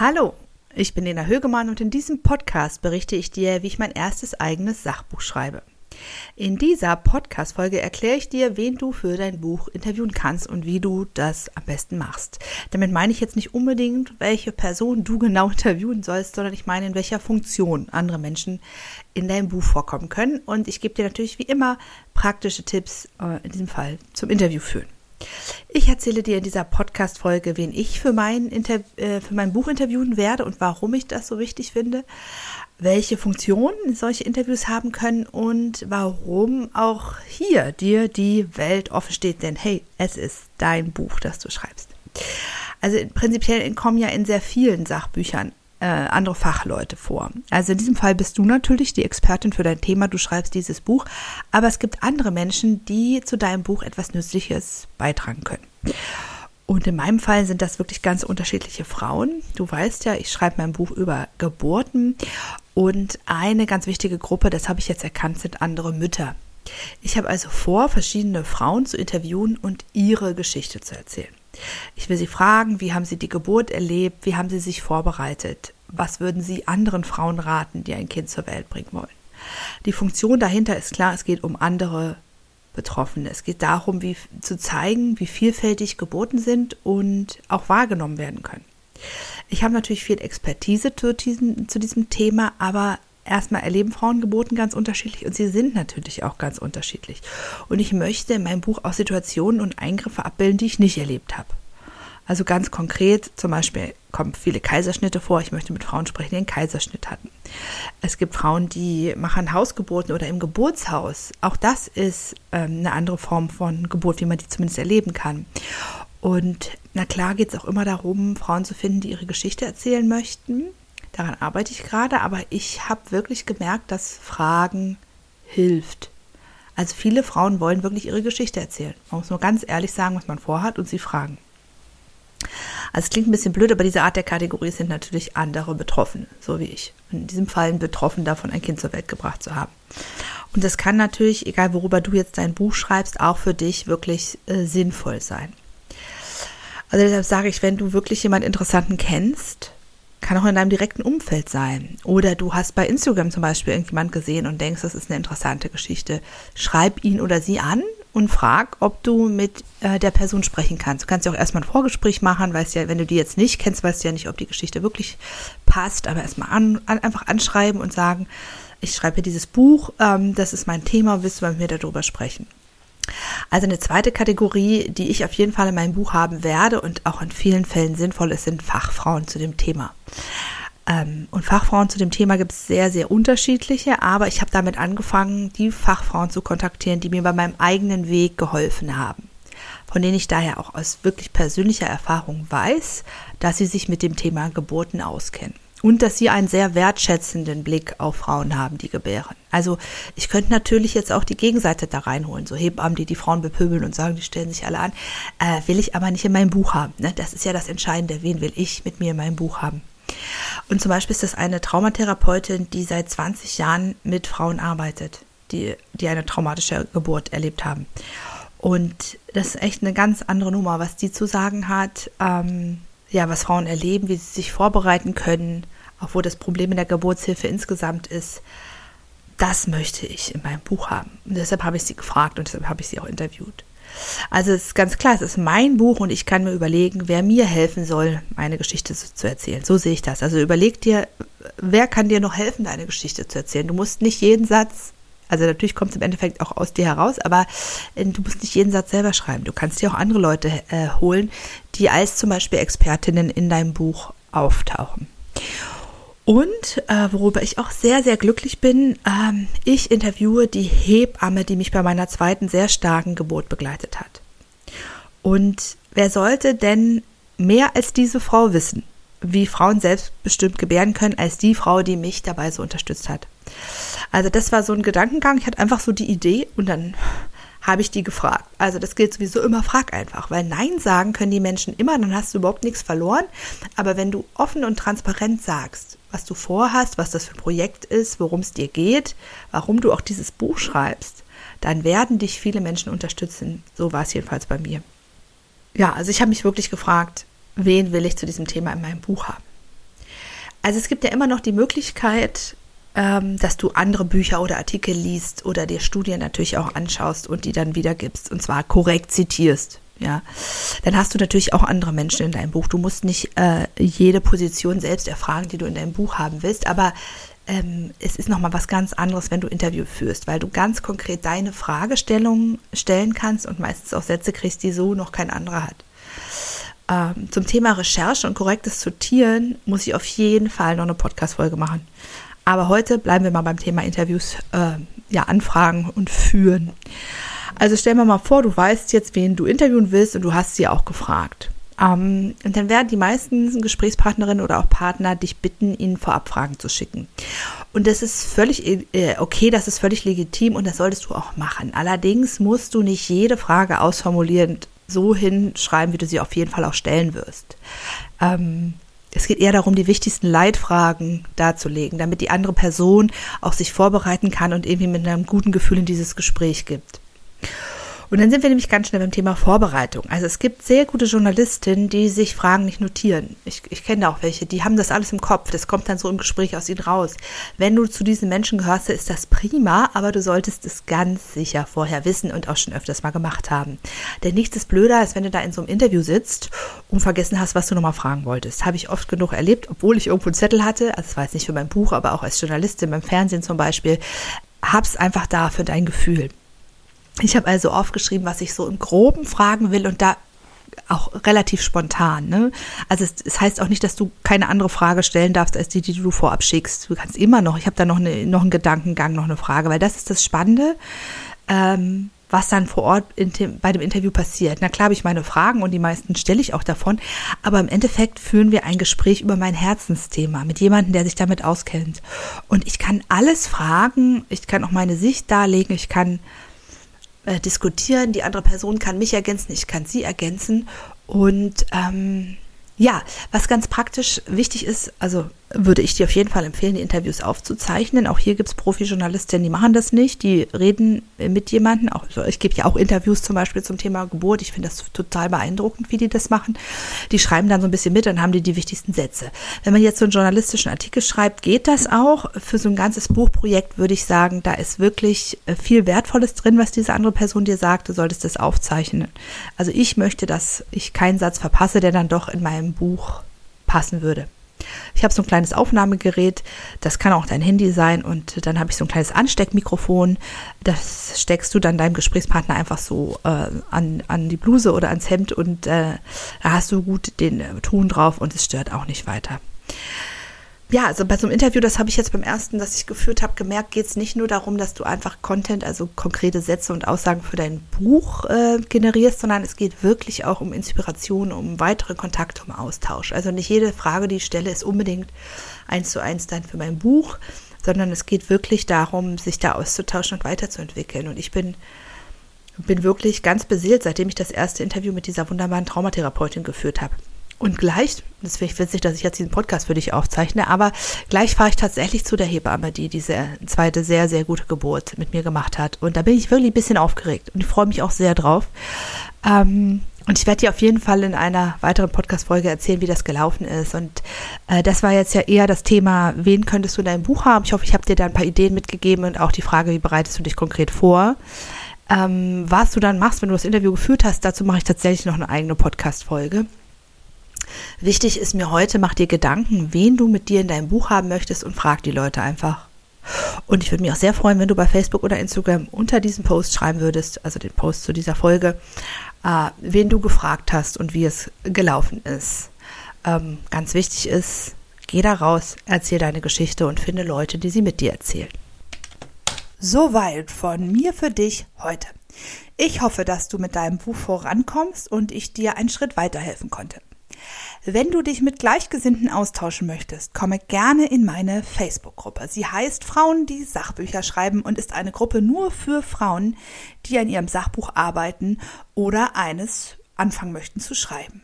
Hallo, ich bin Lena Högemann und in diesem Podcast berichte ich dir, wie ich mein erstes eigenes Sachbuch schreibe. In dieser Podcast-Folge erkläre ich dir, wen du für dein Buch interviewen kannst und wie du das am besten machst. Damit meine ich jetzt nicht unbedingt, welche Person du genau interviewen sollst, sondern ich meine, in welcher Funktion andere Menschen in deinem Buch vorkommen können. Und ich gebe dir natürlich wie immer praktische Tipps, äh, in diesem Fall zum Interview führen. Ich erzähle dir in dieser Podcast-Folge, wen ich für mein, Inter äh, für mein Buch interviewen werde und warum ich das so wichtig finde, welche Funktionen solche Interviews haben können und warum auch hier dir die Welt offen steht. Denn hey, es ist dein Buch, das du schreibst. Also prinzipiell kommen ja in sehr vielen Sachbüchern äh, andere Fachleute vor. Also in diesem Fall bist du natürlich die Expertin für dein Thema, du schreibst dieses Buch, aber es gibt andere Menschen, die zu deinem Buch etwas Nützliches beitragen können. Und in meinem Fall sind das wirklich ganz unterschiedliche Frauen. Du weißt ja, ich schreibe mein Buch über Geburten und eine ganz wichtige Gruppe, das habe ich jetzt erkannt, sind andere Mütter. Ich habe also vor, verschiedene Frauen zu interviewen und ihre Geschichte zu erzählen. Ich will sie fragen, wie haben sie die Geburt erlebt, wie haben sie sich vorbereitet, was würden sie anderen Frauen raten, die ein Kind zur Welt bringen wollen. Die Funktion dahinter ist klar, es geht um andere Betroffene. Es geht darum, wie zu zeigen, wie vielfältig Geburten sind und auch wahrgenommen werden können. Ich habe natürlich viel Expertise zu diesem, zu diesem Thema, aber erstmal erleben Frauen Geburten ganz unterschiedlich und sie sind natürlich auch ganz unterschiedlich. Und ich möchte in meinem Buch auch Situationen und Eingriffe abbilden, die ich nicht erlebt habe. Also ganz konkret, zum Beispiel kommen viele Kaiserschnitte vor. Ich möchte mit Frauen sprechen, die einen Kaiserschnitt hatten. Es gibt Frauen, die machen Hausgeburten oder im Geburtshaus. Auch das ist ähm, eine andere Form von Geburt, wie man die zumindest erleben kann. Und na klar geht es auch immer darum, Frauen zu finden, die ihre Geschichte erzählen möchten Daran arbeite ich gerade, aber ich habe wirklich gemerkt, dass Fragen hilft. Also viele Frauen wollen wirklich ihre Geschichte erzählen. Man muss nur ganz ehrlich sagen, was man vorhat und sie fragen. Also es klingt ein bisschen blöd, aber diese Art der Kategorie sind natürlich andere Betroffene, so wie ich. in diesem Fall Betroffen davon, ein Kind zur Welt gebracht zu haben. Und das kann natürlich, egal worüber du jetzt dein Buch schreibst, auch für dich wirklich äh, sinnvoll sein. Also deshalb sage ich, wenn du wirklich jemand Interessanten kennst, kann auch in deinem direkten Umfeld sein. Oder du hast bei Instagram zum Beispiel irgendjemand gesehen und denkst, das ist eine interessante Geschichte. Schreib ihn oder sie an und frag, ob du mit äh, der Person sprechen kannst. Du kannst ja auch erstmal ein Vorgespräch machen, weißt ja, wenn du die jetzt nicht kennst, weißt du ja nicht, ob die Geschichte wirklich passt, aber erstmal an, an, einfach anschreiben und sagen, ich schreibe dieses Buch, ähm, das ist mein Thema, willst du mit mir darüber sprechen? Also eine zweite Kategorie, die ich auf jeden Fall in meinem Buch haben werde und auch in vielen Fällen sinnvoll ist, sind Fachfrauen zu dem Thema. Ähm, und Fachfrauen zu dem Thema gibt es sehr, sehr unterschiedliche, aber ich habe damit angefangen, die Fachfrauen zu kontaktieren, die mir bei meinem eigenen Weg geholfen haben. Von denen ich daher auch aus wirklich persönlicher Erfahrung weiß, dass sie sich mit dem Thema Geburten auskennen und dass sie einen sehr wertschätzenden Blick auf Frauen haben, die gebären. Also ich könnte natürlich jetzt auch die Gegenseite da reinholen, so Hebammen, die die Frauen bepöbeln und sagen, die stellen sich alle an, äh, will ich aber nicht in meinem Buch haben. Ne? Das ist ja das Entscheidende, wen will ich mit mir in meinem Buch haben. Und zum Beispiel ist das eine Traumatherapeutin, die seit 20 Jahren mit Frauen arbeitet, die, die eine traumatische Geburt erlebt haben. Und das ist echt eine ganz andere Nummer, was die zu sagen hat, ähm, ja, was Frauen erleben, wie sie sich vorbereiten können, auch wo das Problem in der Geburtshilfe insgesamt ist, das möchte ich in meinem Buch haben. Und deshalb habe ich sie gefragt und deshalb habe ich sie auch interviewt. Also es ist ganz klar, es ist mein Buch und ich kann mir überlegen, wer mir helfen soll, meine Geschichte zu, erzählen. So sehe ich das. Also überleg dir, wer kann dir noch helfen, deine Geschichte zu erzählen. Du musst nicht jeden Satz, also natürlich kommt es im Endeffekt auch aus dir heraus, aber äh, du musst nicht jeden Satz selber schreiben. Du kannst dir auch andere Leute äh, holen, die als zum Beispiel Expertinnen in deinem Buch auftauchen. Und äh, worüber ich auch sehr, sehr glücklich bin, ähm, ich interviewe die Hebamme, die mich bei meiner zweiten sehr starken Geburt begleitet hat. Und wer sollte denn mehr als diese Frau wissen, wie Frauen selbstbestimmt gebären können, als die Frau, die mich dabei so unterstützt hat? Also das war so ein Gedankengang. Ich hatte einfach so die Idee und dann habe ich die gefragt. Also das gilt sowieso immer, frag einfach, weil Nein sagen können die Menschen immer, dann hast du überhaupt nichts verloren. Aber wenn du offen und transparent sagst, was du vorhast, was das für ein Projekt ist, worum es dir geht, warum du auch dieses Buch schreibst, dann werden dich viele Menschen unterstützen. So war es jedenfalls bei mir. Ja, also ich habe mich wirklich gefragt, wen will ich zu diesem Thema in meinem Buch haben? Also es gibt ja immer noch die Möglichkeit, ähm, dass du andere Bücher oder Artikel liest oder dir Studien natürlich auch anschaust und die dann wiedergibst und zwar korrekt zitierst. Ja, dann hast du natürlich auch andere Menschen in deinem Buch. Du musst nicht äh, jede Position selbst erfragen, die du in deinem Buch haben willst, aber ähm, es ist nochmal was ganz anderes, wenn du Interview führst, weil du ganz konkret deine Fragestellungen stellen kannst und meistens auch Sätze kriegst, die so noch kein anderer hat. Ähm, zum Thema Recherche und korrektes Sortieren muss ich auf jeden Fall noch eine Podcast-Folge machen. Aber heute bleiben wir mal beim Thema Interviews, äh, ja, anfragen und führen. Also stell mir mal vor, du weißt jetzt, wen du interviewen willst und du hast sie auch gefragt. Ähm, und dann werden die meisten Gesprächspartnerinnen oder auch Partner dich bitten, ihnen vorab Fragen zu schicken. Und das ist völlig äh, okay, das ist völlig legitim und das solltest du auch machen. Allerdings musst du nicht jede Frage ausformulierend so hinschreiben, wie du sie auf jeden Fall auch stellen wirst. Ähm, es geht eher darum, die wichtigsten Leitfragen darzulegen, damit die andere Person auch sich vorbereiten kann und irgendwie mit einem guten Gefühl in dieses Gespräch gibt. Und dann sind wir nämlich ganz schnell beim Thema Vorbereitung. Also es gibt sehr gute Journalistinnen, die sich Fragen nicht notieren. Ich, ich kenne da auch welche, die haben das alles im Kopf. Das kommt dann so im Gespräch aus ihnen raus. Wenn du zu diesen Menschen gehörst, ist das prima, aber du solltest es ganz sicher vorher wissen und auch schon öfters mal gemacht haben. Denn nichts ist blöder, als wenn du da in so einem Interview sitzt und vergessen hast, was du nochmal fragen wolltest. Habe ich oft genug erlebt, obwohl ich irgendwo einen Zettel hatte. Also das war jetzt nicht für mein Buch, aber auch als Journalistin beim Fernsehen zum Beispiel. Hab's einfach da für dein Gefühl. Ich habe also aufgeschrieben, was ich so im Groben fragen will und da auch relativ spontan. Ne? Also es, es, heißt auch nicht, dass du keine andere Frage stellen darfst, als die, die du vorab schickst. Du kannst immer noch, ich habe da noch, eine, noch einen Gedankengang, noch eine Frage, weil das ist das Spannende, ähm, was dann vor Ort in, bei dem Interview passiert. Na klar habe ich meine Fragen und die meisten stelle ich auch davon, aber im Endeffekt führen wir ein Gespräch über mein Herzensthema mit jemandem, der sich damit auskennt. Und ich kann alles fragen, ich kann auch meine Sicht darlegen, ich kann äh, diskutieren. Die andere Person kann mich ergänzen, ich kann sie ergänzen. Und ähm, ja, was ganz praktisch wichtig ist, also würde ich dir auf jeden Fall empfehlen, die Interviews aufzuzeichnen. Auch hier gibt es Profi-Journalistinnen, die machen das nicht. Die reden mit jemandem. Auch, ich gebe ja auch Interviews zum Beispiel zum Thema Geburt. Ich finde das total beeindruckend, wie die das machen. Die schreiben dann so ein bisschen mit, dann haben die die wichtigsten Sätze. Wenn man jetzt so einen journalistischen Artikel schreibt, geht das auch. Für so ein ganzes Buchprojekt würde ich sagen, da ist wirklich äh, viel Wertvolles drin, was diese andere Person dir sagt. Du solltest das aufzeichnen. Also ich möchte, dass ich keinen Satz verpasse, der dann doch in meinem Buch passen würde. Ich habe so ein kleines Aufnahmegerät, das kann auch dein Handy sein und dann habe ich so ein kleines Ansteckmikrofon. Das steckst du dann deinem Gesprächspartner einfach so äh, an, an die Bluse oder ans Hemd und äh, da hast du gut den Ton drauf und es stört auch nicht weiter ja, also bei so einem Interview, das habe ich jetzt beim ersten, das ich geführt habe, gemerkt, geht es nicht nur darum, dass du einfach Content, also konkrete Sätze und Aussagen für dein Buch äh, generierst, sondern es geht wirklich auch um Inspiration, um weitere Kontakte, um Austausch. Also nicht jede Frage, die ich stelle, ist unbedingt eins zu eins dann für mein Buch, sondern es geht wirklich darum, sich da auszutauschen und weiterzuentwickeln. Und ich bin bin wirklich ganz beseelt, seitdem ich das erste Interview mit dieser wunderbaren Traumatherapeutin geführt habe. Und gleich, das finde ich witzig, dass ich jetzt diesen Podcast für dich aufzeichne, aber gleich fahre ich tatsächlich zu der Hebamme, die diese zweite sehr, sehr gute Geburt mit mir gemacht hat. Und da bin ich wirklich ein bisschen aufgeregt und ich freue mich auch sehr drauf. Ähm, und ich werde dir auf jeden Fall in einer weiteren Podcast-Folge erzählen, wie das gelaufen ist. Und äh, das war jetzt ja eher das Thema, wen könntest du in deinem Buch haben? Ich hoffe, ich habe dir da ein paar Ideen mitgegeben und auch die Frage, wie bereitest du dich konkret vor? Ähm, was du dann machst, wenn du das Interview geführt hast, dazu mache ich tatsächlich noch eine eigene Podcast-Folge. Wichtig ist mir heute, mach dir Gedanken, wen du mit dir in deinem Buch haben möchtest und frag die Leute einfach. Und ich würde mich auch sehr freuen, wenn du bei Facebook oder Instagram unter diesem Post schreiben würdest, also den Post zu dieser Folge, äh, wen du gefragt hast und wie es gelaufen ist. Ähm, ganz wichtig ist, geh da raus, erzähl deine Geschichte und finde Leute, die sie mit dir erzählen. Soweit von mir für dich heute. Ich hoffe, dass du mit deinem Buch vorankommst und ich dir einen Schritt weiterhelfen konnte. Wenn du dich mit Gleichgesinnten austauschen möchtest, komme gerne in meine Facebook-Gruppe. Sie heißt Frauen, die Sachbücher schreiben und ist eine Gruppe nur für Frauen, die an ihrem Sachbuch arbeiten oder eines anfangen möchten zu schreiben.